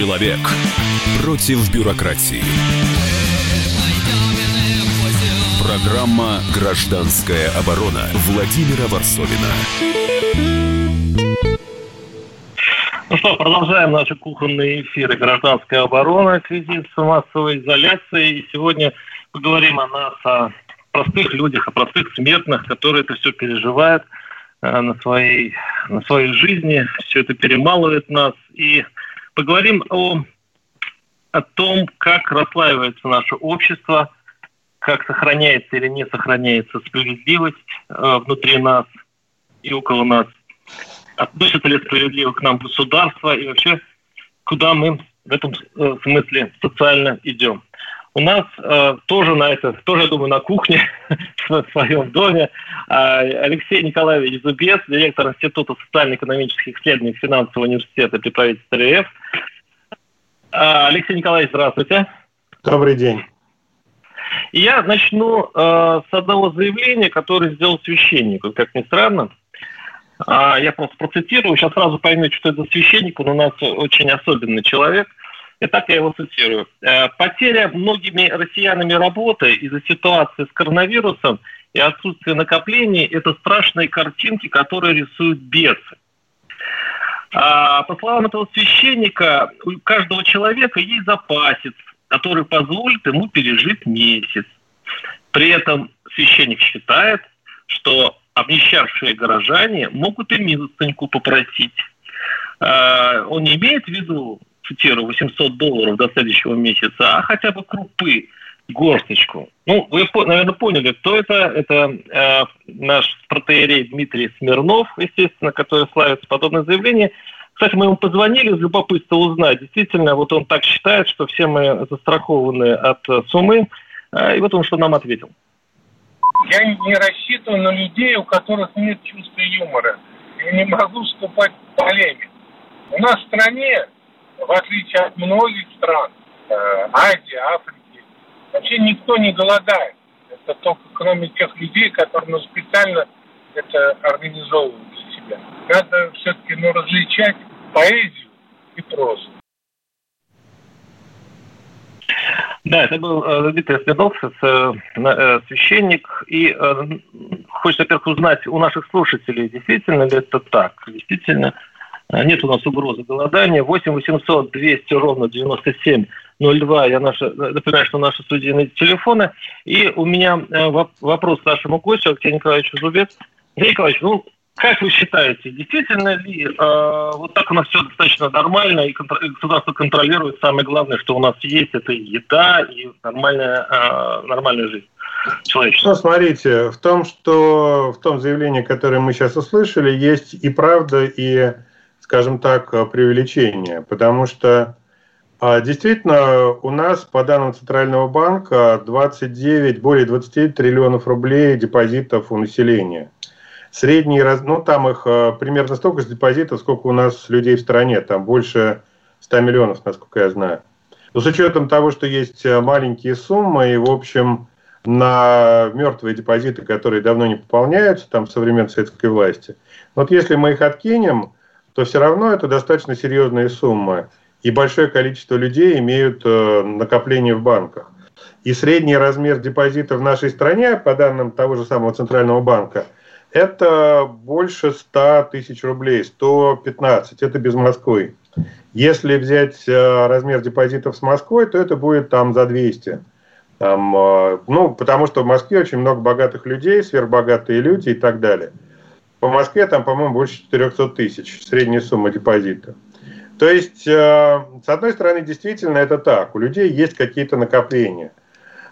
Человек против бюрократии. Программа «Гражданская оборона» Владимира Варсовина. Ну что, продолжаем наши кухонные эфиры «Гражданская оборона», кризис массовой изоляции. И сегодня поговорим о нас, о простых людях, о простых смертных, которые это все переживают э, на своей, на своей жизни, все это перемалывает нас. И поговорим о, о том, как расслаивается наше общество, как сохраняется или не сохраняется справедливость э, внутри нас и около нас. Относится ли справедливо к нам государство и вообще куда мы в этом э, смысле социально идем. У нас э, тоже на это, тоже, я думаю, на кухне в своем доме э, Алексей Николаевич Зубец, директор Института социально-экономических исследований Финансового университета при правительстве РФ. Э, Алексей Николаевич, здравствуйте. Добрый день. И я начну э, с одного заявления, которое сделал священник. Как ни странно, э, я просто процитирую, сейчас сразу поймете, что это священник, он у нас очень особенный человек – и так я его цитирую. «Э, Потеря многими россиянами работы из-за ситуации с коронавирусом и отсутствие накоплений – это страшные картинки, которые рисуют бесы. А, по словам этого священника, у каждого человека есть запасец, который позволит ему пережить месяц. При этом священник считает, что обнищавшие горожане могут и милостыньку попросить. А, он не имеет в виду цитирую, 800 долларов до следующего месяца, а хотя бы крупы, горсточку. Ну, вы, наверное, поняли, кто это. Это э, наш протеерей Дмитрий Смирнов, естественно, который славится подобное заявление. Кстати, мы ему позвонили из любопытства узнать. Действительно, вот он так считает, что все мы застрахованы от суммы. Э, и вот он что нам ответил. Я не рассчитываю на людей, у которых нет чувства юмора. Я не могу вступать в полемику. У нас в стране в отличие от многих стран э, Азии, Африки, вообще никто не голодает. Это только кроме тех людей, которые ну, специально это организовывают для себя. Надо все-таки ну, различать поэзию и прозу. Да, это был э, Дмитрий Смирнов, э, священник. И хочется, во-первых, узнать у наших слушателей, действительно ли это так. Действительно, нет у нас угрозы голодания. 8 800 200 ровно 97 02. Я наши, напоминаю, что наши студийные телефоны. И у меня э, вопрос нашему гостю, Алексею Николаевичу Зубец. Алексей Николаевич, ну, как вы считаете, действительно ли э, вот так у нас все достаточно нормально, и, государство контролирует самое главное, что у нас есть, это еда и нормальная, э, нормальная жизнь? Ну, смотрите, в том, что в том заявлении, которое мы сейчас услышали, есть и правда, и скажем так, э, преувеличение, потому что а, действительно у нас, по данным Центрального банка, 29, более 20 триллионов рублей депозитов у населения. Средний, раз, ну там их э, примерно столько же депозитов, сколько у нас людей в стране, там больше 100 миллионов, насколько я знаю. Но с учетом того, что есть э, маленькие суммы, и, в общем, на мертвые депозиты, которые давно не пополняются, там, со времен советской власти, вот если мы их откинем, то все равно это достаточно серьезные суммы. И большое количество людей имеют э, накопления в банках. И средний размер депозита в нашей стране, по данным того же самого Центрального банка, это больше 100 тысяч рублей, 115, это без Москвы. Если взять э, размер депозитов с Москвой, то это будет там за 200. Там, э, ну, потому что в Москве очень много богатых людей, сверхбогатые люди и так далее. По Москве там, по-моему, больше 400 тысяч средняя сумма депозита. То есть, э, с одной стороны, действительно это так. У людей есть какие-то накопления.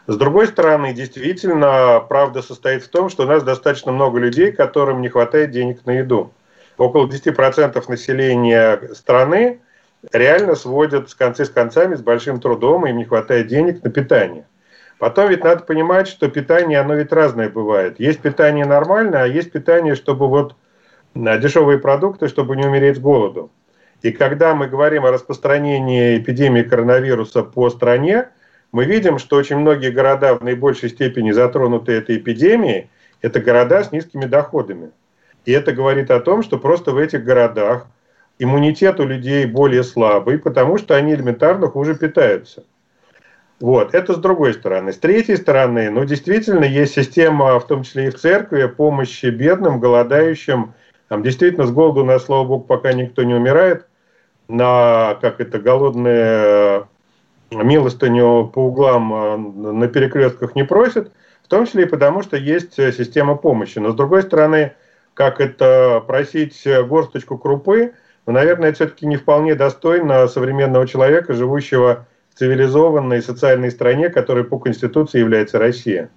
С другой стороны, действительно, правда состоит в том, что у нас достаточно много людей, которым не хватает денег на еду. Около 10% населения страны реально сводят с концы с концами, с большим трудом, им не хватает денег на питание. Потом ведь надо понимать, что питание, оно ведь разное бывает. Есть питание нормальное, а есть питание, чтобы вот дешевые продукты, чтобы не умереть с голоду. И когда мы говорим о распространении эпидемии коронавируса по стране, мы видим, что очень многие города в наибольшей степени затронуты этой эпидемией, это города с низкими доходами. И это говорит о том, что просто в этих городах иммунитет у людей более слабый, потому что они элементарно хуже питаются. Вот, это с другой стороны. С третьей стороны, ну, действительно, есть система, в том числе и в церкви, помощи бедным, голодающим. Там действительно с голоду, на слава богу, пока никто не умирает. На, как это, голодные э, милостыню по углам э, на перекрестках не просят. В том числе и потому, что есть э, система помощи. Но с другой стороны, как это просить горсточку крупы, ну, наверное, это все-таки не вполне достойно современного человека, живущего цивилизованной социальной стране, которой по Конституции является Россия.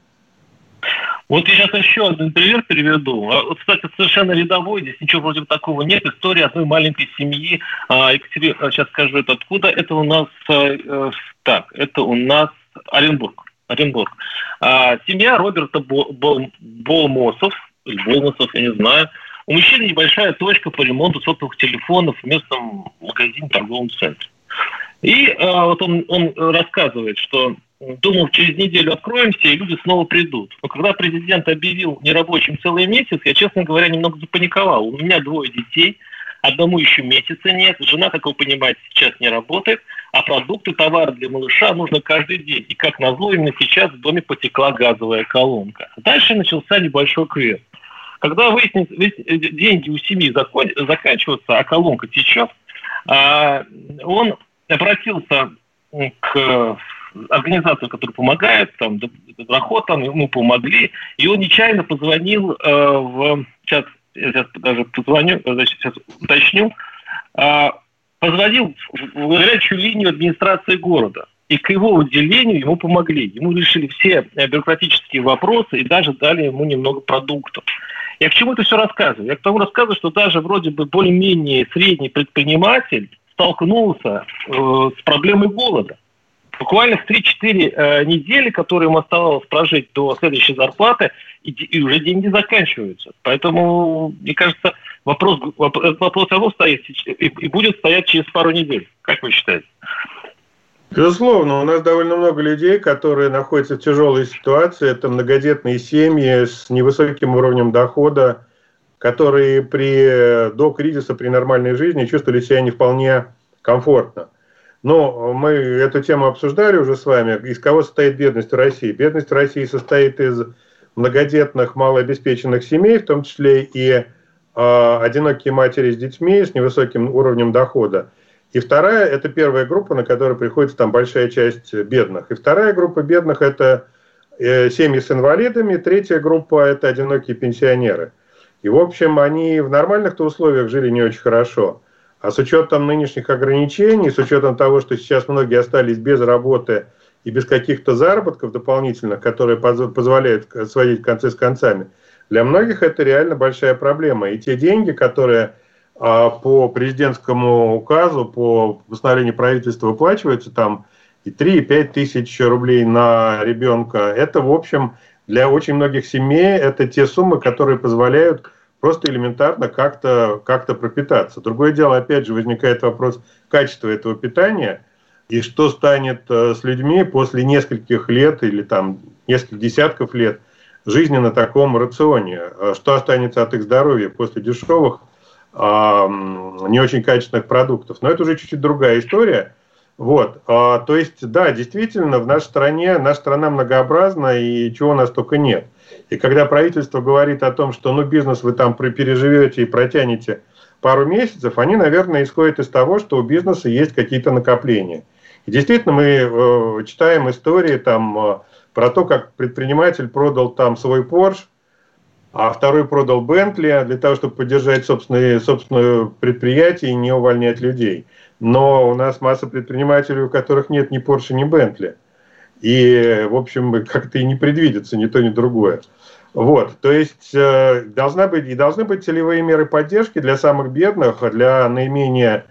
Вот я сейчас еще один пример приведу. А, вот, кстати, совершенно рядовой, здесь ничего вроде такого нет. История одной маленькой семьи. А, Екатерина, сейчас скажу это откуда. Это у нас, э, так, это у нас Оренбург. Оренбург. А, семья Роберта Болмосов, Болмосов, я не знаю. У мужчины небольшая точка по ремонту сотовых телефонов в местном магазине торговом центре. И э, вот он, он рассказывает, что думал, через неделю откроемся, и люди снова придут. Но когда президент объявил нерабочим целый месяц, я, честно говоря, немного запаниковал. У меня двое детей, одному еще месяца нет, жена, как вы понимаете, сейчас не работает, а продукты, товары для малыша нужно каждый день. И как назло, именно сейчас в доме потекла газовая колонка. Дальше начался небольшой квест. Когда выяснится, деньги у семьи заканчиваются, а колонка течет, а, он обратился к организации, которая помогает, там, Доброход, там, ему помогли, и он нечаянно позвонил э, в, сейчас, я сейчас даже позвоню, значит, сейчас уточню, э, позвонил в горячую линию администрации города. И к его уделению ему помогли. Ему решили все бюрократические вопросы и даже дали ему немного продуктов. Я к чему это все рассказываю? Я к тому рассказываю, что даже вроде бы более-менее средний предприниматель столкнулся э, с проблемой голода. Буквально в 3-4 э, недели, которые ему оставалось прожить до следующей зарплаты, и, и уже деньги заканчиваются. Поэтому, мне кажется, вопрос, вопрос, вопрос того стоит и, и будет стоять через пару недель. Как вы считаете? Безусловно, у нас довольно много людей, которые находятся в тяжелой ситуации. Это многодетные семьи с невысоким уровнем дохода, которые при, до кризиса, при нормальной жизни чувствовали себя не вполне комфортно. Но мы эту тему обсуждали уже с вами. Из кого состоит бедность в России? Бедность в России состоит из многодетных, малообеспеченных семей, в том числе и э, одинокие матери с детьми с невысоким уровнем дохода. И вторая, это первая группа, на которую приходится там большая часть бедных. И вторая группа бедных – это э, семьи с инвалидами. Третья группа – это одинокие пенсионеры. И, в общем, они в нормальных-то условиях жили не очень хорошо. А с учетом нынешних ограничений, с учетом того, что сейчас многие остались без работы и без каких-то заработков дополнительных, которые позволяют сводить концы с концами, для многих это реально большая проблема. И те деньги, которые а, по президентскому указу, по постановлению правительства выплачиваются там и 3, и 5 тысяч рублей на ребенка, это, в общем, для очень многих семей это те суммы, которые позволяют просто элементарно как-то как пропитаться. Другое дело, опять же, возникает вопрос качества этого питания и что станет э, с людьми после нескольких лет или там нескольких десятков лет жизни на таком рационе. Э, что останется от их здоровья после дешевых, не очень качественных продуктов. Но это уже чуть-чуть другая история. Вот, а, то есть, да, действительно, в нашей стране, наша страна многообразна, и чего у нас только нет. И когда правительство говорит о том, что ну, бизнес вы там переживете и протянете пару месяцев, они, наверное, исходят из того, что у бизнеса есть какие-то накопления. И действительно, мы э, читаем истории там, э, про то, как предприниматель продал там свой Porsche, а второй продал Бентли для того, чтобы поддержать собственное, собственное предприятие и не увольнять людей но у нас масса предпринимателей, у которых нет ни Porsche, ни Bentley. И, в общем, как-то и не предвидится ни то, ни другое. Вот, то есть э, должна быть, и должны быть целевые меры поддержки для самых бедных, для наименее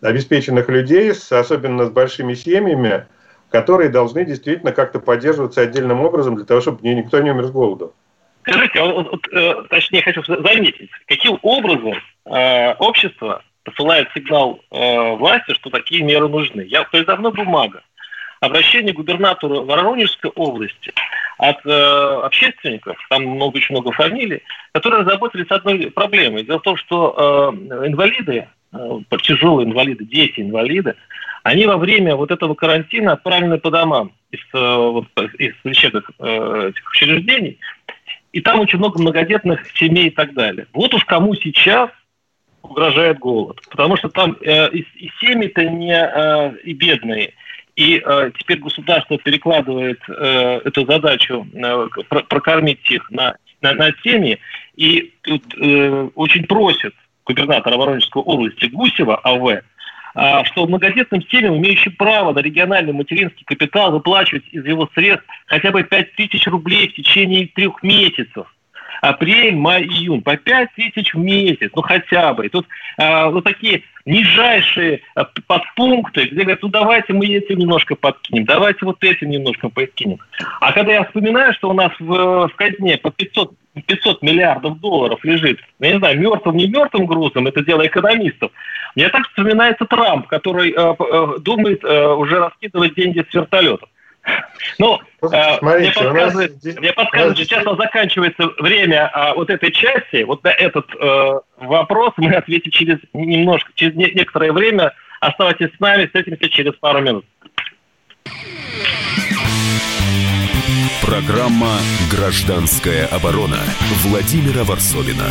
обеспеченных людей, особенно с большими семьями, которые должны действительно как-то поддерживаться отдельным образом для того, чтобы никто не умер с голоду. Скажите, вот, вот, э, точнее хочу заметить, каким образом э, общество посылает сигнал э, власти, что такие меры нужны. Я передо мной бумага. Обращение губернатора Воронежской области от э, общественников, там много, очень много фамилий, которые озаботились одной проблемой. Дело в том, что э, инвалиды, тяжелые инвалиды, дети инвалиды, они во время вот этого карантина отправлены по домам из, вот, из лечебных этих учреждений, и там очень много многодетных семей и так далее. Вот уж кому сейчас угрожает голод. Потому что там э, и, и семьи-то не э, и бедные. И э, теперь государство перекладывает э, эту задачу э, про, прокормить их на, на, на семьи. И тут э, очень просит губернатора Воронежской области Гусева АВ, э, что многодетным семьям, имеющим право на региональный материнский капитал, выплачивать из его средств хотя бы 5 тысяч рублей в течение трех месяцев апрель, май, июнь, по 5 тысяч в месяц, ну хотя бы. И тут э, вот такие нижайшие э, подпункты, где говорят, ну давайте мы этим немножко подкинем, давайте вот этим немножко подкинем. А когда я вспоминаю, что у нас в, в казне по 500 500 миллиардов долларов лежит, я не знаю, мертвым, не мертвым грузом, это дело экономистов. Мне так вспоминается Трамп, который э, э, думает э, уже раскидывать деньги с вертолетов. Ну, э, Смотрите, мне подсказывает, нас... мне подсказывает сейчас заканчивается время а, вот этой части. Вот на этот э, вопрос мы ответим через немножко, через не, некоторое время. Оставайтесь с нами, встретимся через пару минут. Программа «Гражданская оборона» Владимира Варсовина.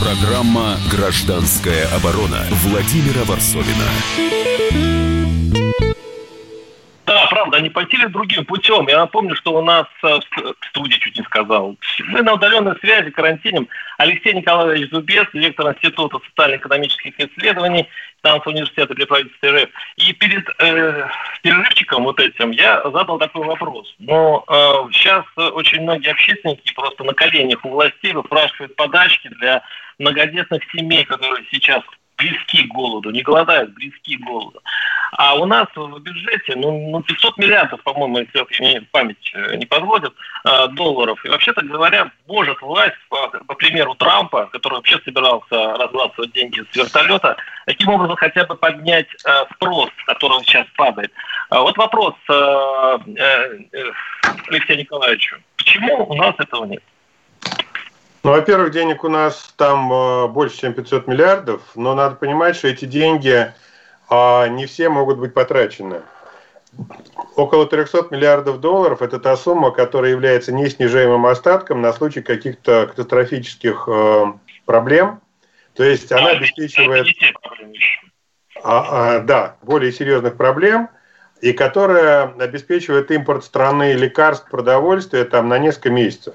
Программа «Гражданская оборона» Владимира Варсовина. Да, правда, они пойти другим путем. Я напомню, что у нас э, в студии чуть не сказал. Мы на удаленной связи карантинем Алексей Николаевич Зубец, директор Института социально-экономических исследований финансового университета при правительстве РФ. И перед э, перерывчиком вот этим я задал такой вопрос. Но э, сейчас очень многие общественники просто на коленях у властей выпрашивают подачки для многодетных семей, которые сейчас близки к голоду, не голодают, близки к голоду. А у нас в бюджете ну, 500 ну, миллиардов, по-моему, если мне память э, не подводит, э, долларов. И вообще-то говоря, может власть, по, по примеру Трампа, который вообще собирался разбрасывать деньги с вертолета, таким образом хотя бы поднять э, спрос, который сейчас падает. А вот вопрос Алексею Николаевичу. Почему у нас этого нет? Ну, во-первых, денег у нас там э, больше, чем 500 миллиардов, но надо понимать, что эти деньги э, не все могут быть потрачены. Около 300 миллиардов долларов – это та сумма, которая является неснижаемым остатком на случай каких-то катастрофических э, проблем. То есть она обеспечивает… А, а, да, более серьезных проблем, и которая обеспечивает импорт страны лекарств, продовольствия там на несколько месяцев.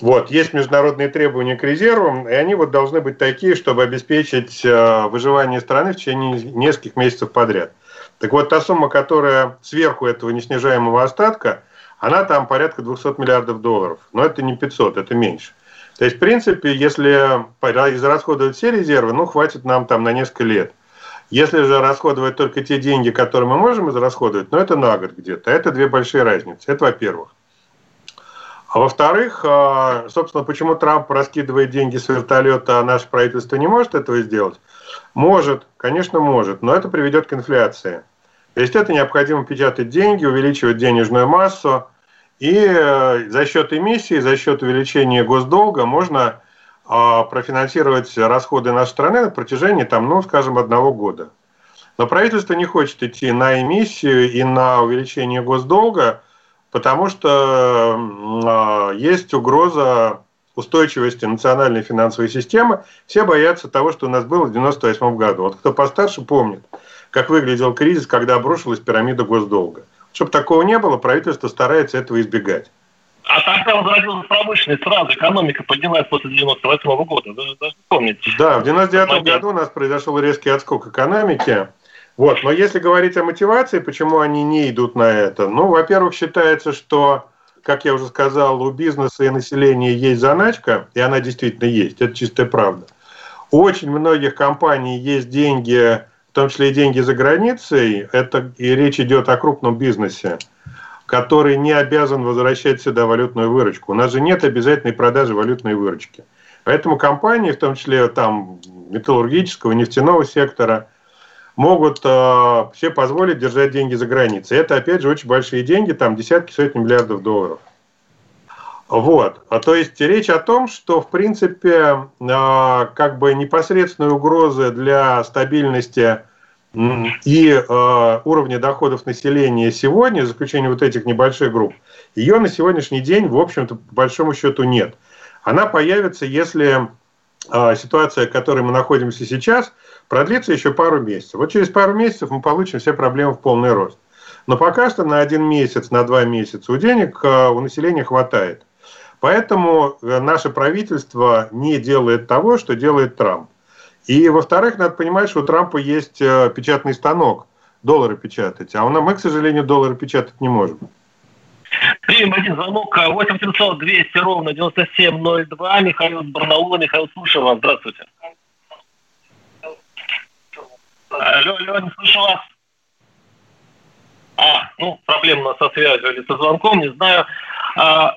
Вот, есть международные требования к резервам, и они вот должны быть такие, чтобы обеспечить э, выживание страны в течение нескольких месяцев подряд. Так вот, та сумма, которая сверху этого неснижаемого остатка, она там порядка 200 миллиардов долларов. Но это не 500, это меньше. То есть, в принципе, если израсходовать все резервы, ну, хватит нам там на несколько лет. Если же расходовать только те деньги, которые мы можем израсходовать, ну, это на год где-то. Это две большие разницы. Это во-первых. А во-вторых, а, собственно, почему Трамп раскидывает деньги с вертолета, а наше правительство не может этого сделать? Может, конечно, может, но это приведет к инфляции. То есть это необходимо печатать деньги, увеличивать денежную массу, и э, за счет эмиссии, за счет увеличения госдолга можно а, профинансировать расходы нашей страны на протяжении, там, ну, скажем, одного года. Но правительство не хочет идти на эмиссию и на увеличение госдолга, потому что а, есть угроза устойчивости национальной финансовой системы. Все боятся того, что у нас было в 1998 году. Вот кто постарше помнит, как выглядел кризис, когда обрушилась пирамида госдолга. Чтобы такого не было, правительство старается этого избегать. А тогда возродилась промышленность сразу, экономика поднялась после 98 года, вы даже помните. Да, в 99 году у нас произошел резкий отскок экономики. Вот, но если говорить о мотивации, почему они не идут на это, ну, во-первых, считается, что как я уже сказал, у бизнеса и населения есть заначка, и она действительно есть, это чистая правда. У очень многих компаний есть деньги, в том числе и деньги за границей, это и речь идет о крупном бизнесе, который не обязан возвращать сюда валютную выручку. У нас же нет обязательной продажи валютной выручки. Поэтому компании, в том числе там металлургического, нефтяного сектора, могут э, себе позволить держать деньги за границей. Это, опять же, очень большие деньги, там десятки, сотни миллиардов долларов. Вот. А то есть речь о том, что, в принципе, э, как бы непосредственной угрозы для стабильности и э, уровня доходов населения сегодня, за исключением вот этих небольших групп, ее на сегодняшний день, в общем-то, по большому счету нет. Она появится, если ситуация, в которой мы находимся сейчас, продлится еще пару месяцев. Вот через пару месяцев мы получим все проблемы в полный рост. Но пока что на один месяц, на два месяца у денег э, у населения хватает. Поэтому э, наше правительство не делает того, что делает Трамп. И, во-вторых, надо понимать, что у Трампа есть э, печатный станок, доллары печатать, а у нас мы, к сожалению, доллары печатать не можем. Примем один звонок 8700 200 ровно 9702. Михаил Барнаула. Михаил, слушаю вас. Здравствуйте. Алло, алло, не слышу вас. А, ну, проблема со связью или со звонком, не знаю. А,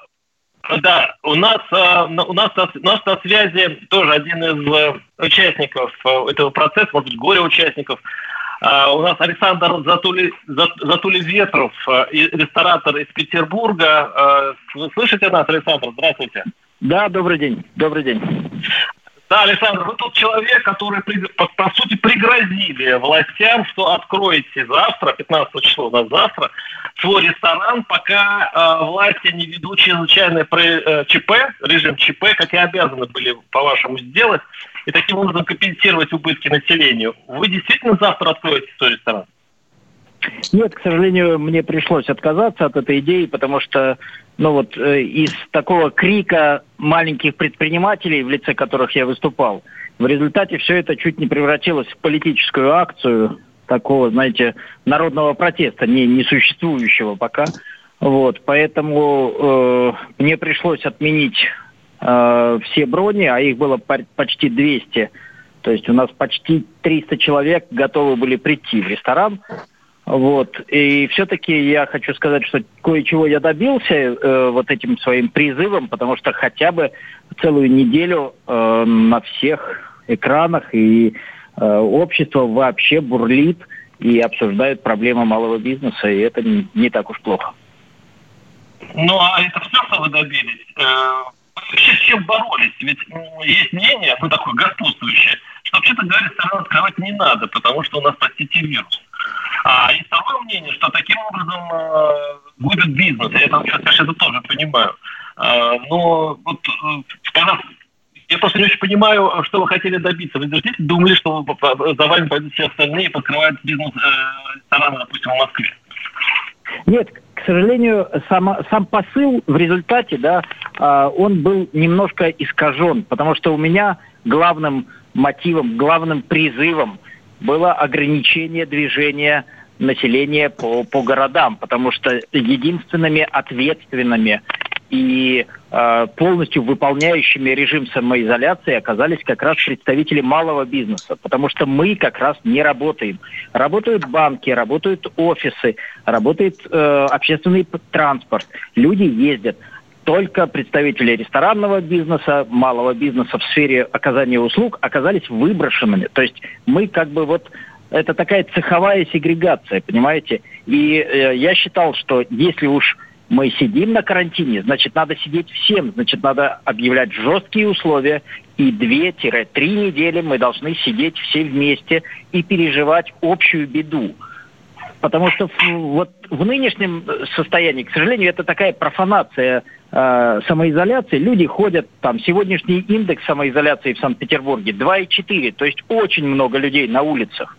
да, у нас, а, у, нас, у нас на связи тоже один из э, участников э, этого процесса, может быть, горе участников. А, у нас Александр Затули, Затули Ветров, э, ресторатор из Петербурга. Вы слышите нас, Александр? Здравствуйте. Да, добрый день. Добрый день. Да, Александр, вы тот человек, который, по, по сути, пригрозили властям, что откроете завтра, 15 числа у завтра, свой ресторан, пока э, власти не ведут чрезвычайное э, ЧП, режим ЧП, как и обязаны были, по-вашему, сделать, и таким образом компенсировать убытки населению. Вы действительно завтра откроете свой ресторан? Нет, к сожалению, мне пришлось отказаться от этой идеи, потому что ну вот э, из такого крика маленьких предпринимателей, в лице которых я выступал, в результате все это чуть не превратилось в политическую акцию такого, знаете, народного протеста, не, не существующего пока. Вот, поэтому э, мне пришлось отменить э, все брони, а их было почти 200. То есть у нас почти 300 человек готовы были прийти в ресторан. Вот. И все-таки я хочу сказать, что кое-чего я добился э, вот этим своим призывом, потому что хотя бы целую неделю э, на всех экранах и э, общество вообще бурлит и обсуждает проблемы малого бизнеса, и это не, не так уж плохо. Ну, а это все, что вы добились? Э, вообще с чем боролись? Ведь есть мнение, ну, такое господствующее, что, вообще-то говоря, ресторан открывать не надо, потому что у нас, простите, вирус. А есть второе мнение, что таким образом э, губят бизнес. Я, я, конечно, это тоже понимаю. Э, но вот, э, я просто не очень понимаю, что вы хотели добиться. Вы действительно думали, что за вами пойдут все остальные и подкрывают бизнес э, рестораны, допустим, в Москве? Нет, к сожалению, сам, сам посыл в результате, да, э, он был немножко искажен, потому что у меня главным мотивом, главным призывом было ограничение движения населения по, по городам, потому что единственными ответственными и э, полностью выполняющими режим самоизоляции оказались как раз представители малого бизнеса, потому что мы как раз не работаем. Работают банки, работают офисы, работает э, общественный транспорт, люди ездят только представители ресторанного бизнеса, малого бизнеса в сфере оказания услуг оказались выброшенными. То есть мы как бы вот это такая цеховая сегрегация, понимаете? И э, я считал, что если уж мы сидим на карантине, значит, надо сидеть всем, значит, надо объявлять жесткие условия, и две-три недели мы должны сидеть все вместе и переживать общую беду. Потому что вот в нынешнем состоянии, к сожалению, это такая профанация э, самоизоляции. Люди ходят, там, сегодняшний индекс самоизоляции в Санкт-Петербурге 2,4, то есть очень много людей на улицах.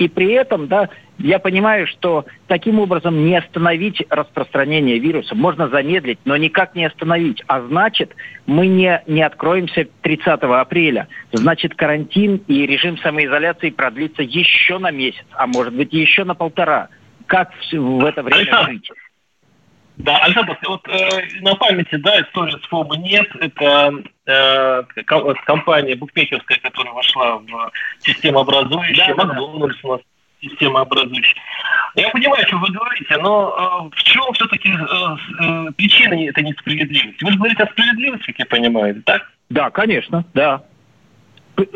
И при этом, да, я понимаю, что таким образом не остановить распространение вируса. Можно замедлить, но никак не остановить. А значит, мы не, не откроемся 30 апреля. Значит, карантин и режим самоизоляции продлится еще на месяц, а может быть еще на полтора. Как в это время жить? Да, Александр, вот э, на памяти, да, история с ФОМа нет. Это э, компания букмекерская, которая вошла в систему образующую. Да, Макдональдс да. у нас система образующая. Я понимаю, что вы говорите, но э, в чем все-таки э, э, причина этой несправедливости? Вы же говорите о справедливости, как я понимаю, так? Да, конечно, да.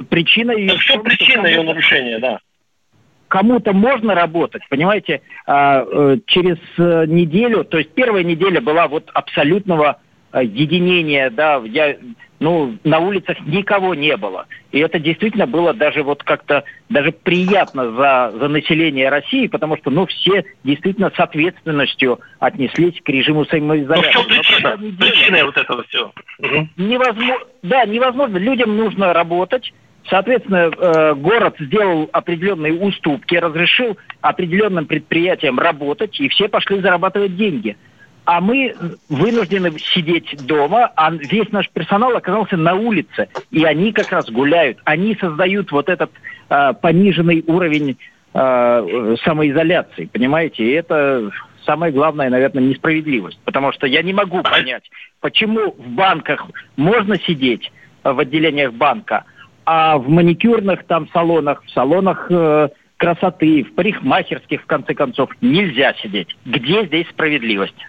Причина ее... В чем причина ее нарушения, да? Кому-то можно работать, понимаете, а, э, через э, неделю, то есть первая неделя была вот абсолютного э, единения, да, я, ну, на улицах никого не было. И это действительно было даже вот как-то, даже приятно за, за население России, потому что, ну, все действительно с ответственностью отнеслись к режиму самоизоляции. Ну, в чем причина? Причина вот этого всего? Невозможно, да, невозможно. Людям нужно работать, Соответственно, э, город сделал определенные уступки, разрешил определенным предприятиям работать, и все пошли зарабатывать деньги. А мы вынуждены сидеть дома, а весь наш персонал оказался на улице, и они как раз гуляют. Они создают вот этот э, пониженный уровень э, самоизоляции, понимаете? И это самое главное, наверное, несправедливость. Потому что я не могу понять, почему в банках можно сидеть, в отделениях банка, а в маникюрных там салонах, в салонах э, красоты, в парикмахерских, в конце концов, нельзя сидеть. Где здесь справедливость?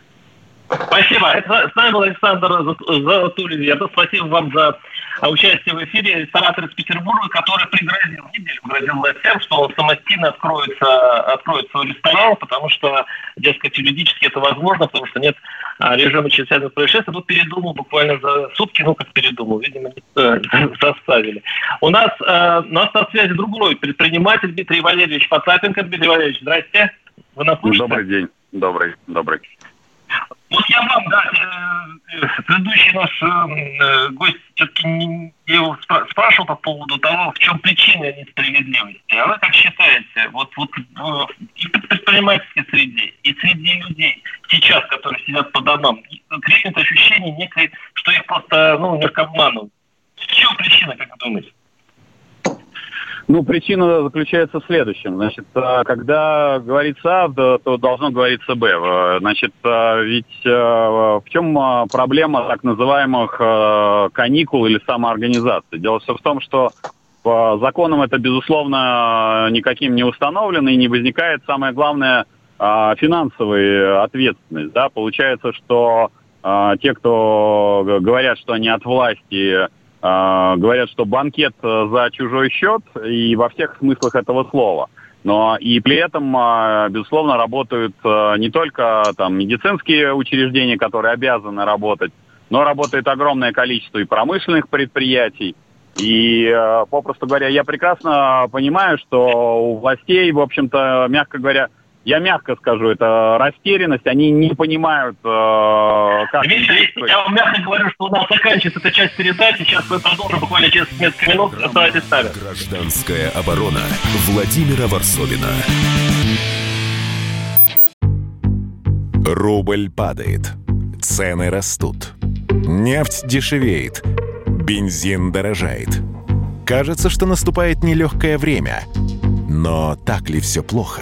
Спасибо. Это с нами был Александр Затулин. Я спасибо вам за участие в эфире. Ресторатор из Петербурга, который пригрозил, неделю грозил тем, что он самостийно откроется, откроет свой ресторан, потому что, дескать, юридически это возможно, потому что нет а, режима чрезвычайных происшествий. Тут передумал буквально за сутки, ну как передумал, видимо, э, заставили. У нас, э, у нас на связи другой предприниматель Дмитрий Валерьевич Потапенко. Дмитрий Валерьевич, здрасте. Вы на Добрый день. Добрый, добрый. Вот я вам, да, э, э, предыдущий наш э, гость все-таки его спрашивал по поводу того, в чем причина несправедливости. А вы как считаете, вот, вот и в предпринимательской среде, и среди людей сейчас, которые сидят по домам, крепнет ощущение некой, что их просто, ну, немножко обманывают. В чем причина, как вы думаете? Ну, причина заключается в следующем. Значит, э, когда говорится А, то должно говориться Б. Э, значит, э, ведь в чем проблема так называемых каникул или самоорганизации? Дело все в том, что по законам это, безусловно, никаким не установлено и не возникает, самое главное, финансовая ответственность. Да? Получается, что те, кто говорят, что они от власти а, говорят, что банкет э, за чужой счет и во всех смыслах этого слова. Но и при этом, а, безусловно, работают э, не только там медицинские учреждения, которые обязаны работать, но работает огромное количество и промышленных предприятий. И, э, попросту говоря, я прекрасно понимаю, что у властей, в общем-то, мягко говоря, я мягко скажу, это растерянность, они не понимают, э, как действовать. я вам мягко говорю, что у нас заканчивается эта часть передачи, сейчас мы продолжим буквально через несколько минут, оставайтесь с нами. Гражданская оборона Владимира Варсовина. Рубль падает, цены растут, нефть дешевеет, бензин дорожает. Кажется, что наступает нелегкое время, но так ли все плохо?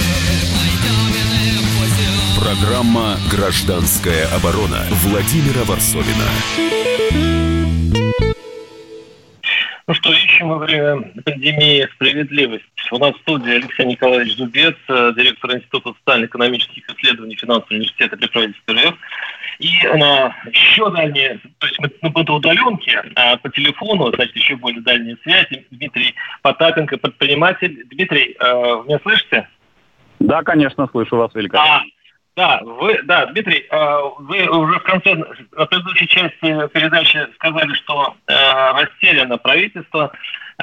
Программа «Гражданская оборона» Владимира Варсовина. Ну что, ищем во время пандемии справедливость. У нас в студии Алексей Николаевич Зубец, э, директор Института социально-экономических исследований финансового университета при правительстве РФ. И на еще дальние, то есть мы, мы по удаленке, а по телефону, значит, еще более дальние связи, Дмитрий Потапенко, предприниматель. Дмитрий, э, меня слышите? Да, конечно, слышу вас великолепно. А, да, вы, да, Дмитрий, э, вы уже в конце на предыдущей части передачи сказали, что э, растеряно правительство.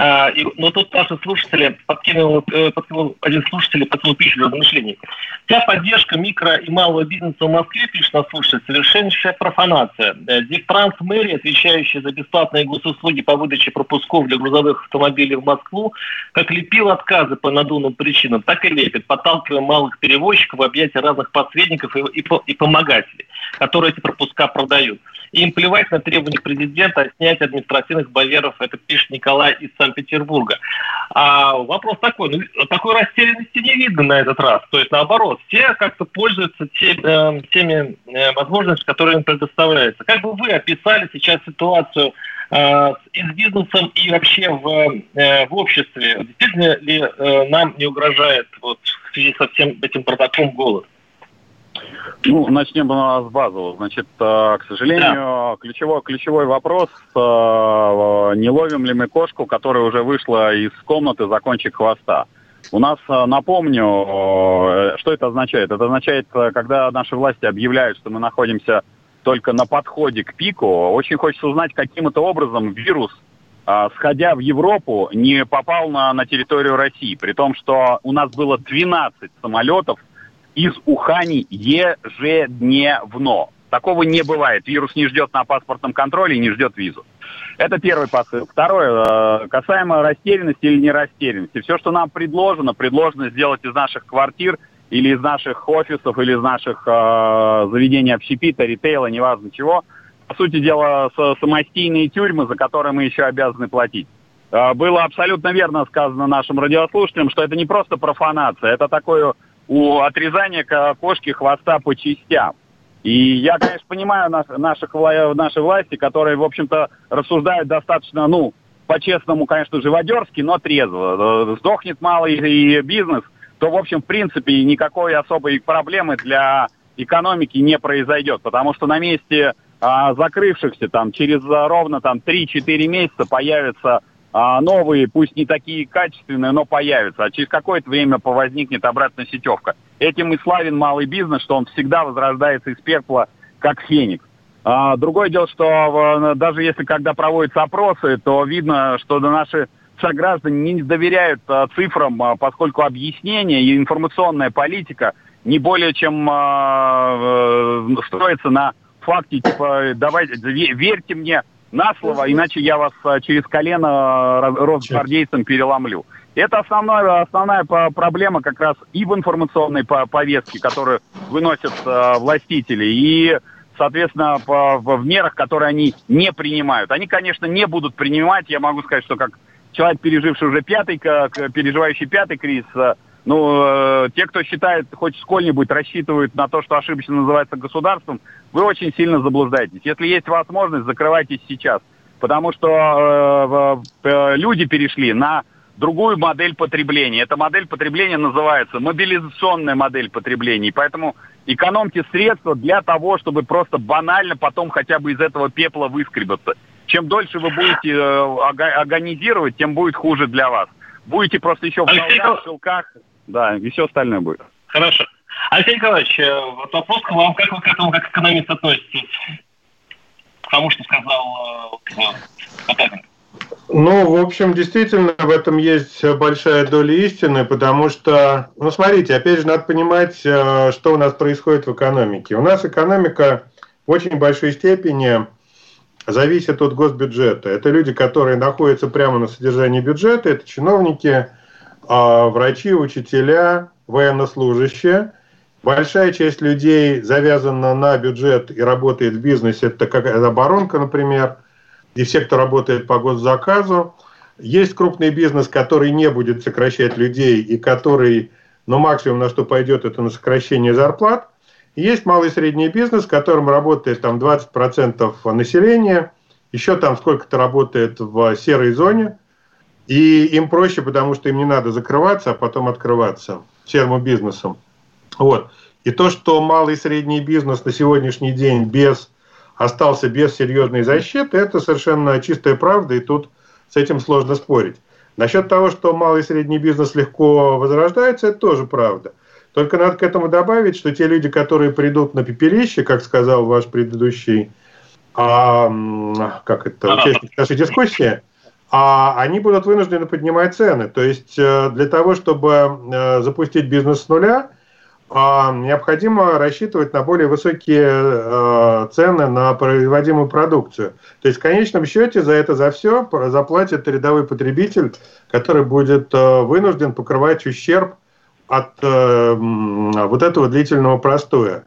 А, и, но тут наши слушатели, подкинул, э, подкинул один слушатель, подкинул пищу для размышлений. Вся поддержка микро и малого бизнеса в Москве, пишет на слушатель, совершеннейшая профанация. Э, Дипранс мэрия, отвечающая за бесплатные госуслуги по выдаче пропусков для грузовых автомобилей в Москву, как лепил отказы по надуманным причинам, так и лепит, подталкивая малых перевозчиков в объятия разных посредников и, и, и помогателей, которые эти пропуска продают. Им плевать на требования президента о снятии административных барьеров, это пишет Николай из Санкт-Петербурга. А вопрос такой, ну, такой растерянности не видно на этот раз. То есть наоборот, все как-то пользуются те, э, теми э, возможностями, которые им предоставляются. Как бы вы описали сейчас ситуацию э, с бизнесом и вообще в, э, в обществе? Действительно ли э, нам не угрожает вот, в связи со всем этим протоколом голод? Ну, начнем с базового. Значит, э, к сожалению, да. ключевой, ключевой вопрос, э, не ловим ли мы кошку, которая уже вышла из комнаты за кончик хвоста. У нас, э, напомню, что это означает? Это означает, когда наши власти объявляют, что мы находимся только на подходе к пику, очень хочется узнать, каким-то образом вирус, сходя в Европу, не попал на, на территорию России. При том, что у нас было 12 самолетов, из Ухани ежедневно. Такого не бывает. Вирус не ждет на паспортном контроле и не ждет визу. Это первый посыл. Второе, э, касаемо растерянности или нерастерянности. Все, что нам предложено, предложено сделать из наших квартир или из наших офисов, или из наших э, заведений общепита, ритейла, неважно чего. По сути дела, самостийные тюрьмы, за которые мы еще обязаны платить. Э, было абсолютно верно сказано нашим радиослушателям, что это не просто профанация, это такое у отрезания кошки хвоста по частям. И я, конечно, понимаю наш, наших, наши власти, которые, в общем-то, рассуждают достаточно, ну, по-честному, конечно, живодерски, но трезво. Сдохнет малый бизнес, то, в общем, в принципе, никакой особой проблемы для экономики не произойдет, потому что на месте а, закрывшихся там через ровно там 3-4 месяца появится а новые, пусть не такие качественные, но появятся. А через какое-то время возникнет обратная сетевка. Этим и славен малый бизнес, что он всегда возрождается из пепла, как феникс. А, другое дело, что даже если когда проводятся опросы, то видно, что наши сограждане не доверяют а, цифрам, а, поскольку объяснение и информационная политика не более чем э, строится на факте, типа, давайте, верьте мне, на слово, иначе я вас а, через колено а, росгвардейцам переломлю. Это основная, основная проблема как раз и в информационной повестке, которую выносят э, властители, и, соответственно, в мерах, которые они не принимают. Они, конечно, не будут принимать, я могу сказать, что как человек, переживший уже пятый, как, переживающий пятый кризис, ну, э, те, кто считает, хоть сколь-нибудь рассчитывают на то, что ошибочно называется государством, вы очень сильно заблуждаетесь. Если есть возможность, закрывайтесь сейчас. Потому что э, э, люди перешли на другую модель потребления. Эта модель потребления называется мобилизационная модель потребления. Поэтому экономьте средства для того, чтобы просто банально потом хотя бы из этого пепла выскребаться. Чем дольше вы будете э, агонизировать, тем будет хуже для вас. Будете просто еще в долгах, шелках, да, и все остальное будет. Хорошо. Алексей Николаевич, э, вот вопрос к вам, как вы к этому как экономист относитесь? К тому, что сказал Потапенко. Ну, в общем, действительно, в этом есть большая доля истины, потому что, ну, смотрите, опять же, надо понимать, э, что у нас происходит в экономике. У нас экономика в очень большой степени зависит от госбюджета. Это люди, которые находятся прямо на содержании бюджета, это чиновники, а, врачи, учителя, военнослужащие. Большая часть людей завязана на бюджет и работает в бизнесе. Это какая-то оборонка, например, и все, кто работает по госзаказу. Есть крупный бизнес, который не будет сокращать людей и который, ну, максимум на что пойдет, это на сокращение зарплат. Есть малый и средний бизнес, в котором работает там 20% населения, еще там сколько-то работает в серой зоне, и им проще, потому что им не надо закрываться, а потом открываться термобизнесом. Вот. И то, что малый и средний бизнес на сегодняшний день без, остался без серьезной защиты, это совершенно чистая правда, и тут с этим сложно спорить. Насчет того, что малый и средний бизнес легко возрождается, это тоже правда. Только надо к этому добавить, что те люди, которые придут на пепелище, как сказал ваш предыдущий, а, как это, участник нашей дискуссии, а они будут вынуждены поднимать цены. То есть для того, чтобы запустить бизнес с нуля, необходимо рассчитывать на более высокие цены на производимую продукцию. То есть в конечном счете за это за все заплатит рядовой потребитель, который будет вынужден покрывать ущерб от вот этого длительного простоя.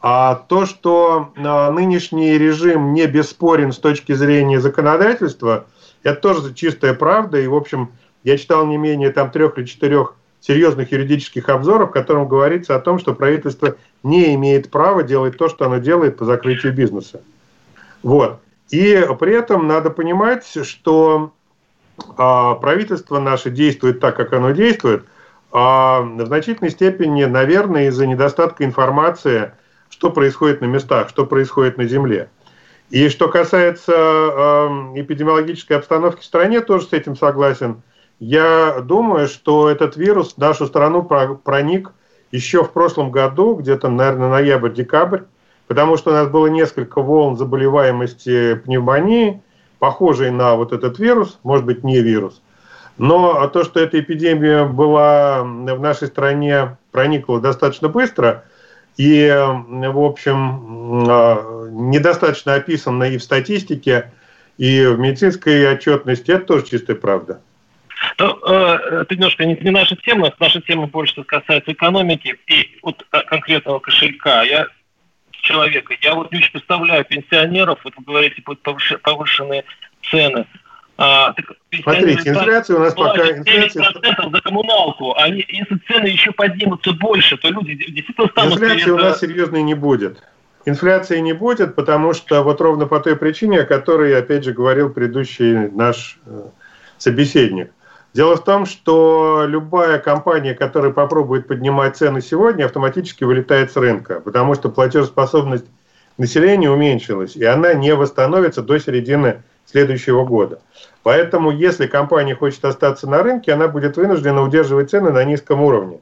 А то, что нынешний режим не бесспорен с точки зрения законодательства, это тоже чистая правда. И, в общем, я читал не менее там трех или четырех серьезных юридических обзоров, в котором говорится о том, что правительство не имеет права делать то, что оно делает по закрытию бизнеса. Вот. И при этом надо понимать, что а, правительство наше действует так, как оно действует, а в значительной степени, наверное, из-за недостатка информации – что происходит на местах, что происходит на земле. И что касается э, эпидемиологической обстановки в стране, тоже с этим согласен. Я думаю, что этот вирус в нашу страну проник еще в прошлом году, где-то, наверное, ноябрь-декабрь, потому что у нас было несколько волн заболеваемости пневмонии, похожей на вот этот вирус, может быть, не вирус. Но то, что эта эпидемия была в нашей стране, проникла достаточно быстро – и, в общем, а, недостаточно описано и в статистике, и в медицинской отчетности. Это тоже чистая правда. Ну, э, это немножко не, не наша тема, наша тема больше касается экономики и вот э, конкретного кошелька. Я человека, я вот не представляю пенсионеров, вот вы говорите, будут повышенные цены. А, так, Смотрите, инфляция у нас пока... Инфляция... за коммуналку, а если цены еще поднимутся больше, то люди действительно станут... Инфляции у нас серьезной не будет. Инфляции не будет, потому что вот ровно по той причине, о которой, опять же, говорил предыдущий наш э, собеседник. Дело в том, что любая компания, которая попробует поднимать цены сегодня, автоматически вылетает с рынка, потому что платежеспособность населения уменьшилась, и она не восстановится до середины следующего года. Поэтому, если компания хочет остаться на рынке, она будет вынуждена удерживать цены на низком уровне.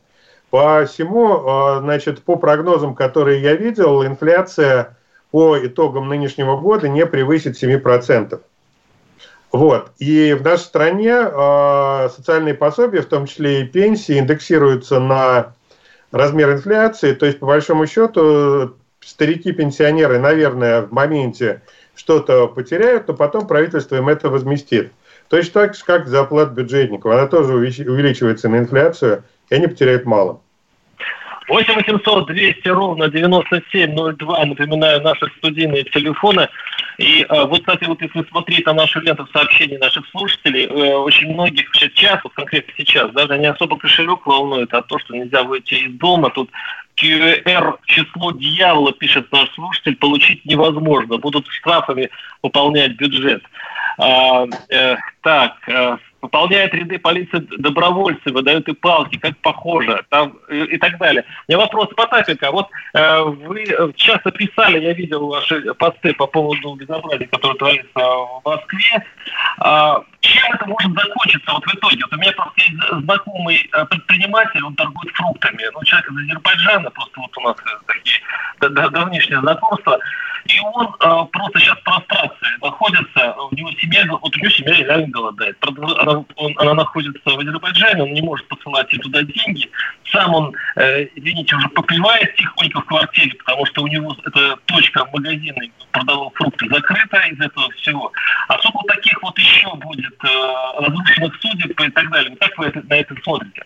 По всему, а, значит, по прогнозам, которые я видел, инфляция по итогам нынешнего года не превысит 7%. Вот. И в нашей стране э, социальные пособия, в том числе и пенсии, индексируются на размер инфляции. То есть, по большому счету, старики-пенсионеры, наверное, в моменте что-то потеряют, но потом правительство им это возместит. Точно так же, как зарплата бюджетников. Она тоже увеличивается на инфляцию, и они потеряют мало. 8 800 200 ровно 9702, напоминаю, наши студийные телефоны. И э, вот, кстати, вот если смотреть на нашу ленту сообщений наших слушателей, э, очень многих сейчас, вот конкретно сейчас, даже не особо кошелек волнует, а то, что нельзя выйти из дома. Тут QR число дьявола, пишет наш слушатель, получить невозможно. Будут штрафами пополнять бюджет. А, э, так, э, пополняет ряды полиции добровольцы, выдают и палки, как похоже, там, и, и так далее. У меня вопрос Потапика. Вот э, вы часто писали, я видел ваши посты по поводу безобразия, которое творится в Москве. Э, чем это может закончиться вот в итоге? Вот у меня просто есть знакомый э, предприниматель, он торгует фруктами. Ну, человек из Азербайджана, просто вот у нас э, такие давнишние знакомства. И он э, просто сейчас в прострации находится, у него семья, вот у него семья реально голодает. Она, он, она находится в Азербайджане, он не может посылать ей туда деньги. Сам он, э, извините, уже попивает тихонько в квартире, потому что у него эта точка магазина продавал фрукты закрыта из этого всего. А сколько таких вот еще будет э, разрушенных судеб и так далее? Как вы это, на это смотрите?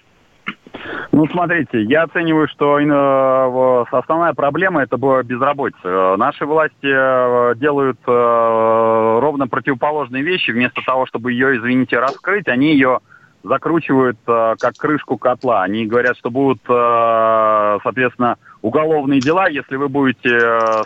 Ну, смотрите, я оцениваю, что э, основная проблема это была безработица. Наши власти э, делают э, ровно противоположные вещи. Вместо того, чтобы ее, извините, раскрыть, они ее закручивают как крышку котла. Они говорят, что будут, соответственно, уголовные дела, если вы будете,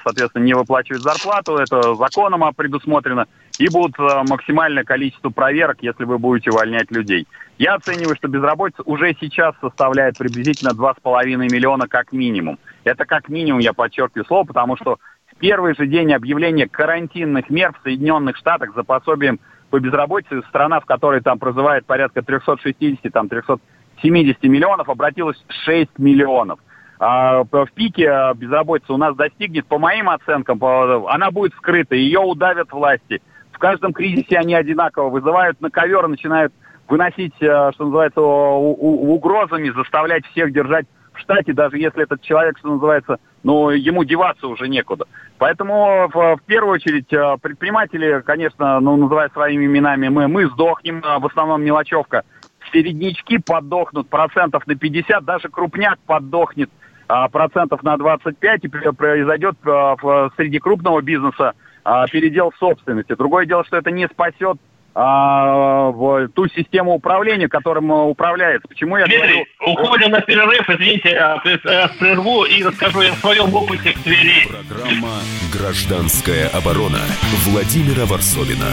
соответственно, не выплачивать зарплату, это законом предусмотрено, и будут максимальное количество проверок, если вы будете увольнять людей. Я оцениваю, что безработица уже сейчас составляет приблизительно 2,5 миллиона как минимум. Это как минимум, я подчеркиваю слово, потому что в первый же день объявления карантинных мер в Соединенных Штатах за пособием по безработице страна, в которой там проживает порядка 360, там 370 миллионов, обратилась 6 миллионов. А в пике безработица у нас достигнет, по моим оценкам, она будет скрыта, ее удавят власти – в каждом кризисе они одинаково вызывают на ковер, начинают выносить, э, что называется, угрозами, заставлять всех держать в штате, даже если этот человек, что называется, ну, ему деваться уже некуда. Поэтому в, в первую очередь э, предприниматели, конечно, ну, называя своими именами, мы, мы сдохнем, а в основном мелочевка. Середнячки подохнут процентов на 50, даже крупняк подохнет а, процентов на 25 и произойдет среди крупного бизнеса а, передел собственности. Другое дело, что это не спасет а, в ту систему управления, которым управляется. Почему я Дмитрий, говорю... уходим на перерыв, извините, я прерву и расскажу о своем опыте в Твери. Программа «Гражданская оборона» Владимира Варсовина.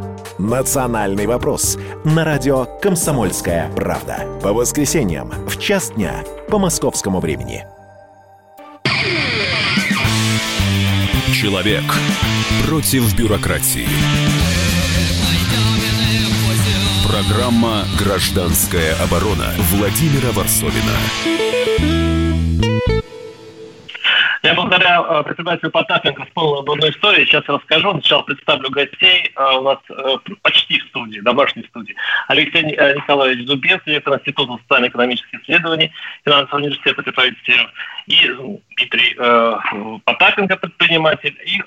«Национальный вопрос» на радио «Комсомольская правда». По воскресеньям в час дня по московскому времени. Человек против бюрократии. Программа «Гражданская оборона» Владимира Варсовина. Я благодаря э, председателю Потапенко вспомнил об одной истории. Сейчас расскажу. Сначала представлю гостей. Э, у нас э, почти в студии, домашней студии. Алексей Николаевич Зубец, директор Института социально-экономических исследований Финансового университета Петра. И Дмитрий Потапенко, предприниматель. И,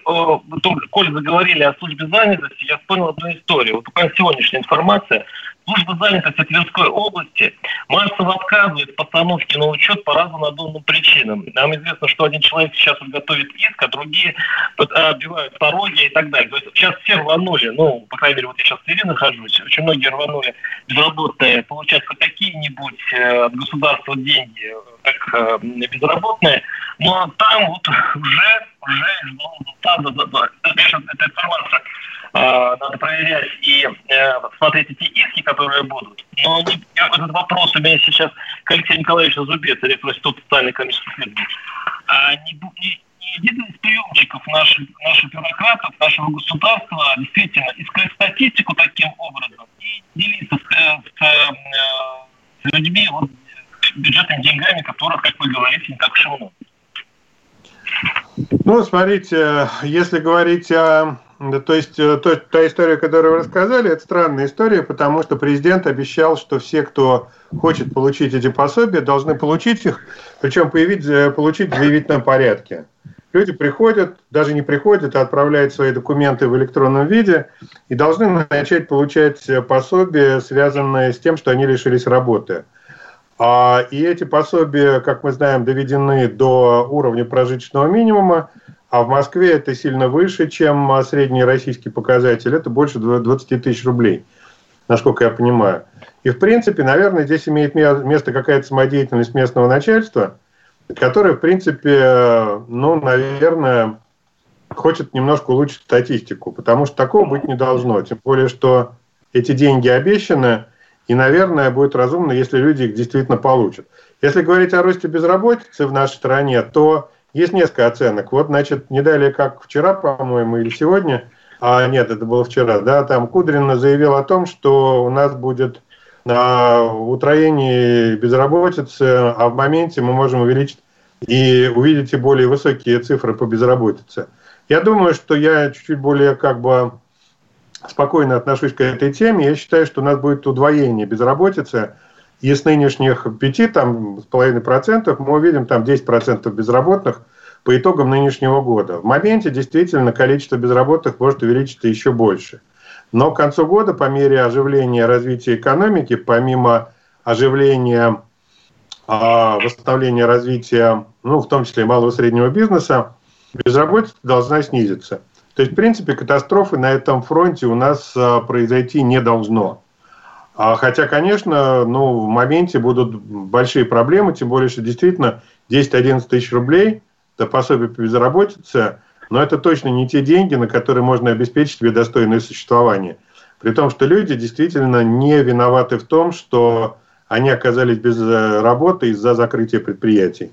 коль заговорили о службе занятости, я вспомнил одну историю. Вот буквально сегодняшняя информация Служба занятости Тверской области массово отказывает в постановке на учет по разным надуманным причинам. Нам известно, что один человек сейчас готовит иск, а другие отбивают пороги и так далее. То есть сейчас все рванули, ну, по крайней мере, вот я сейчас в Твери нахожусь, очень многие рванули безработные получать какие-нибудь э, от государства деньги, как э, безработные, но там вот уже, уже ждал результата. Конечно, эта информация Э, надо проверять и э, смотреть эти иски, которые будут. Но этот вопрос у меня сейчас к Алексею Николаевичу Зубец, директор Института социально-экономических исследований. А не, не, один из приемчиков наших, наших бюрократов, нашего государства действительно искать статистику таким образом и делиться с, э, с, с людьми вот, бюджетными деньгами, которых, как вы говорите, не так уж и много. Ну, смотрите, если говорить о да, то есть э, то, та история, которую вы рассказали, это странная история, потому что президент обещал, что все, кто хочет получить эти пособия, должны получить их, причем э, получить в заявительном порядке. Люди приходят, даже не приходят, а отправляют свои документы в электронном виде и должны начать получать э, пособия, связанные с тем, что они лишились работы. А, и эти пособия, как мы знаем, доведены до уровня прожиточного минимума, а в Москве это сильно выше, чем а, средний российский показатель. Это больше 20 тысяч рублей, насколько я понимаю. И, в принципе, наверное, здесь имеет место какая-то самодеятельность местного начальства, которое, в принципе, ну, наверное, хочет немножко улучшить статистику, потому что такого быть не должно. Тем более, что эти деньги обещаны, и, наверное, будет разумно, если люди их действительно получат. Если говорить о росте безработицы в нашей стране, то есть несколько оценок. Вот, значит, не далее, как вчера, по-моему, или сегодня, а нет, это было вчера, да, там Кудрин заявил о том, что у нас будет на утроение безработицы, а в моменте мы можем увеличить и увидите более высокие цифры по безработице. Я думаю, что я чуть-чуть более как бы спокойно отношусь к этой теме. Я считаю, что у нас будет удвоение безработицы и с нынешних 5 там, с половиной процентов мы увидим там 10 процентов безработных по итогам нынешнего года. В моменте действительно количество безработных может увеличиться еще больше. Но к концу года, по мере оживления развития экономики, помимо оживления, а, восстановления развития, ну, в том числе малого и среднего бизнеса, безработица должна снизиться. То есть, в принципе, катастрофы на этом фронте у нас а, произойти не должно. А хотя, конечно, ну, в моменте будут большие проблемы, тем более, что действительно 10-11 тысяч рублей – это пособие по безработице, но это точно не те деньги, на которые можно обеспечить себе достойное существование. При том, что люди действительно не виноваты в том, что они оказались без э, работы из-за закрытия предприятий.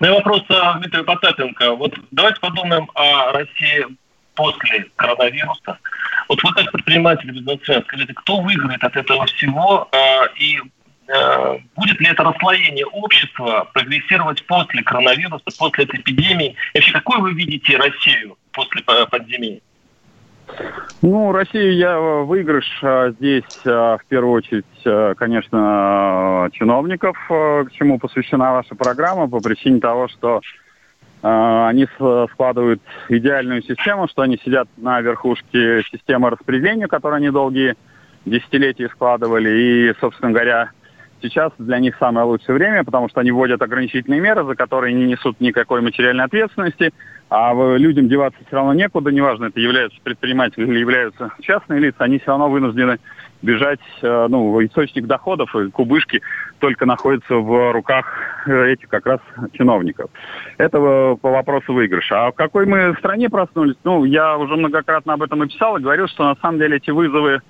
У меня вопрос Дмитрию Потапенко. Вот давайте подумаем о России после коронавируса. Вот вы как предприниматель, бизнесмен, скажите, кто выиграет от этого всего и будет ли это расслоение общества прогрессировать после коронавируса, после этой эпидемии? И вообще, какой вы видите Россию после пандемии? Ну, Россию я э, выигрыш здесь э, в первую очередь, э, конечно, чиновников, к чему посвящена ваша программа, по причине того, что они складывают идеальную систему, что они сидят на верхушке системы распределения, которую они долгие десятилетия складывали, и, собственно говоря, сейчас для них самое лучшее время, потому что они вводят ограничительные меры, за которые не несут никакой материальной ответственности, а людям деваться все равно некуда, неважно, это являются предприниматели или являются частные лица, они все равно вынуждены бежать, э, ну, источник доходов и кубышки только находится в руках э, этих как раз чиновников. Это э, по вопросу выигрыша. А в какой мы стране проснулись? Ну, я уже многократно об этом и писал, и говорил, что на самом деле эти вызовы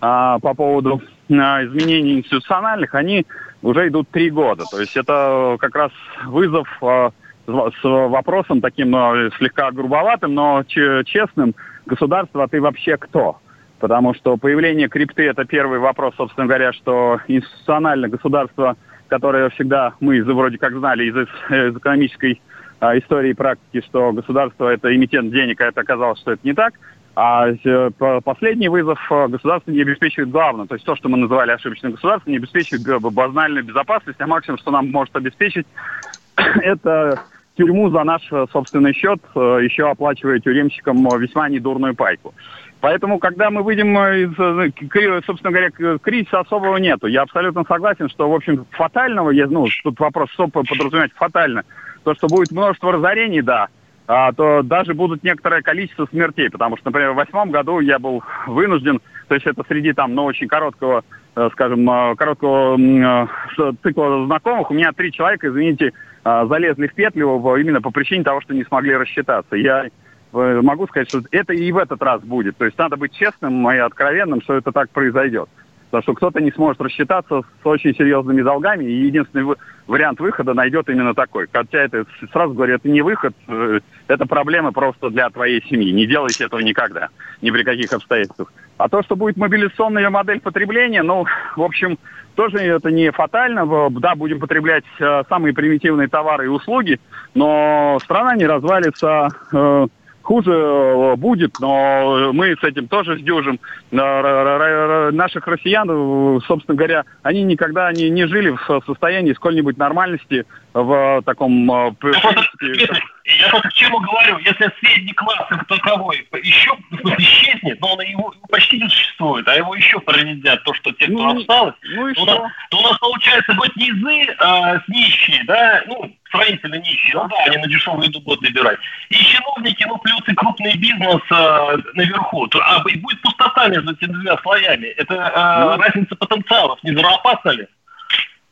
а, по поводу а, изменений институциональных, они уже идут три года. То есть это как раз вызов а, с вопросом таким ну, слегка грубоватым, но честным. Государство, а ты вообще кто? Потому что появление крипты – это первый вопрос, собственно говоря, что институционально государство, которое всегда мы вроде как знали из, из экономической а, истории и практики, что государство – это эмитент денег, а это оказалось, что это не так – а э, последний вызов э, государство не обеспечивает главное. То есть то, что мы называли ошибочным государством, не обеспечивает банальную безопасность, а максимум, что нам может обеспечить, это тюрьму за наш э, собственный счет, еще оплачивая тюремщикам весьма недурную пайку. Поэтому, когда мы выйдем из, собственно говоря, кризиса особого нету. Я абсолютно согласен, что, в общем, фатального, ну, тут вопрос, что подразумевать фатально, то, что будет множество разорений, да, а, то даже будут некоторое количество смертей, потому что, например, в восьмом году я был вынужден, то есть это среди там, ну, очень короткого, э, скажем, э, короткого э, цикла знакомых, у меня три человека, извините, залезли в петлю именно по причине того, что не смогли рассчитаться. Я могу сказать, что это и в этот раз будет. То есть надо быть честным и откровенным, что это так произойдет. Потому что кто-то не сможет рассчитаться с очень серьезными долгами, и единственный вариант выхода найдет именно такой. Хотя это, сразу говорю, это не выход, э, это проблема просто для твоей семьи. Не делайте этого никогда, ни при каких обстоятельствах. А то, что будет мобилизационная модель потребления, ну, в общем, тоже это не фатально. Да, будем потреблять э, самые примитивные товары и услуги, но страна не развалится, э, хуже э, будет, но мы с этим тоже сдюжим. Наших россиян, э, собственно говоря, они никогда не, не жили в состоянии сколь-нибудь нормальности в таком э, принципе, я просто к чему говорю, если средний класс как таковой еще исчезнет, но он его почти не существует, а его еще проредят, то, что те, кто ну, осталось, ну то, у нас, то у нас получается будет низы э, с нищие, да, ну, строительно нищие, ну да, они на дешевую еду будут набирать. И чиновники, ну, плюс и крупный бизнес э, наверху, то, а и будет пустота между этими двумя слоями. Это э, ну, разница потенциалов, не взрывоопасно ли?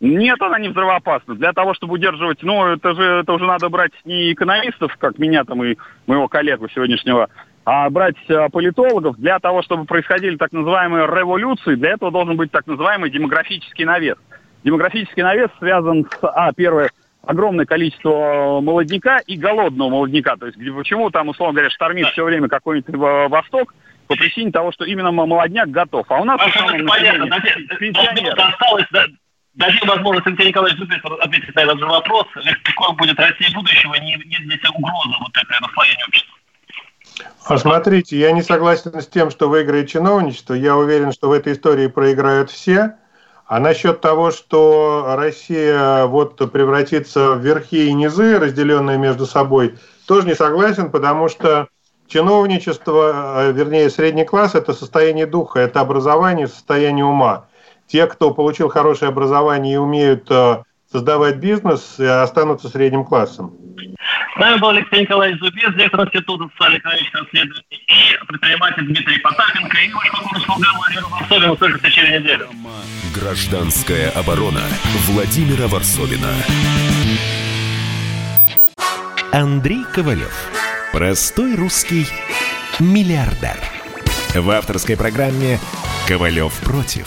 Нет, она не взрывоопасна. Для того, чтобы удерживать, ну, это же это уже надо брать не экономистов, как меня там и моего коллегу сегодняшнего, а брать а, политологов. Для того, чтобы происходили так называемые революции, для этого должен быть так называемый демографический навес. Демографический навес связан с, а, первое, огромное количество молодняка и голодного молодняка. То есть почему там, условно говоря, штормит все время какой-нибудь Восток, по причине того, что именно молодняк готов. А у нас в основном понятно, пенсионеры. Осталось, да, дадим возможность Алексею Николаевичу ответить на этот же вопрос. Какой будет Россия будущего, нет здесь угрозы вот этой расслоения общества? А смотрите, я не согласен с тем, что выиграет чиновничество. Я уверен, что в этой истории проиграют все. А насчет того, что Россия вот превратится в верхи и низы, разделенные между собой, тоже не согласен, потому что чиновничество, э, вернее, средний класс – это состояние духа, это образование, состояние ума те, кто получил хорошее образование и умеют э, создавать бизнес, э, останутся средним классом. С нами был Алексей Николаевич Зубец, директор Института социально-экономического исследования и предприниматель Дмитрий Потапенко. И ваш покорный слуга Владимир Варсобин услышите через неделю. Гражданская оборона Владимира Варсобина. Андрей Ковалев. Простой русский миллиардер. В авторской программе «Ковалев против».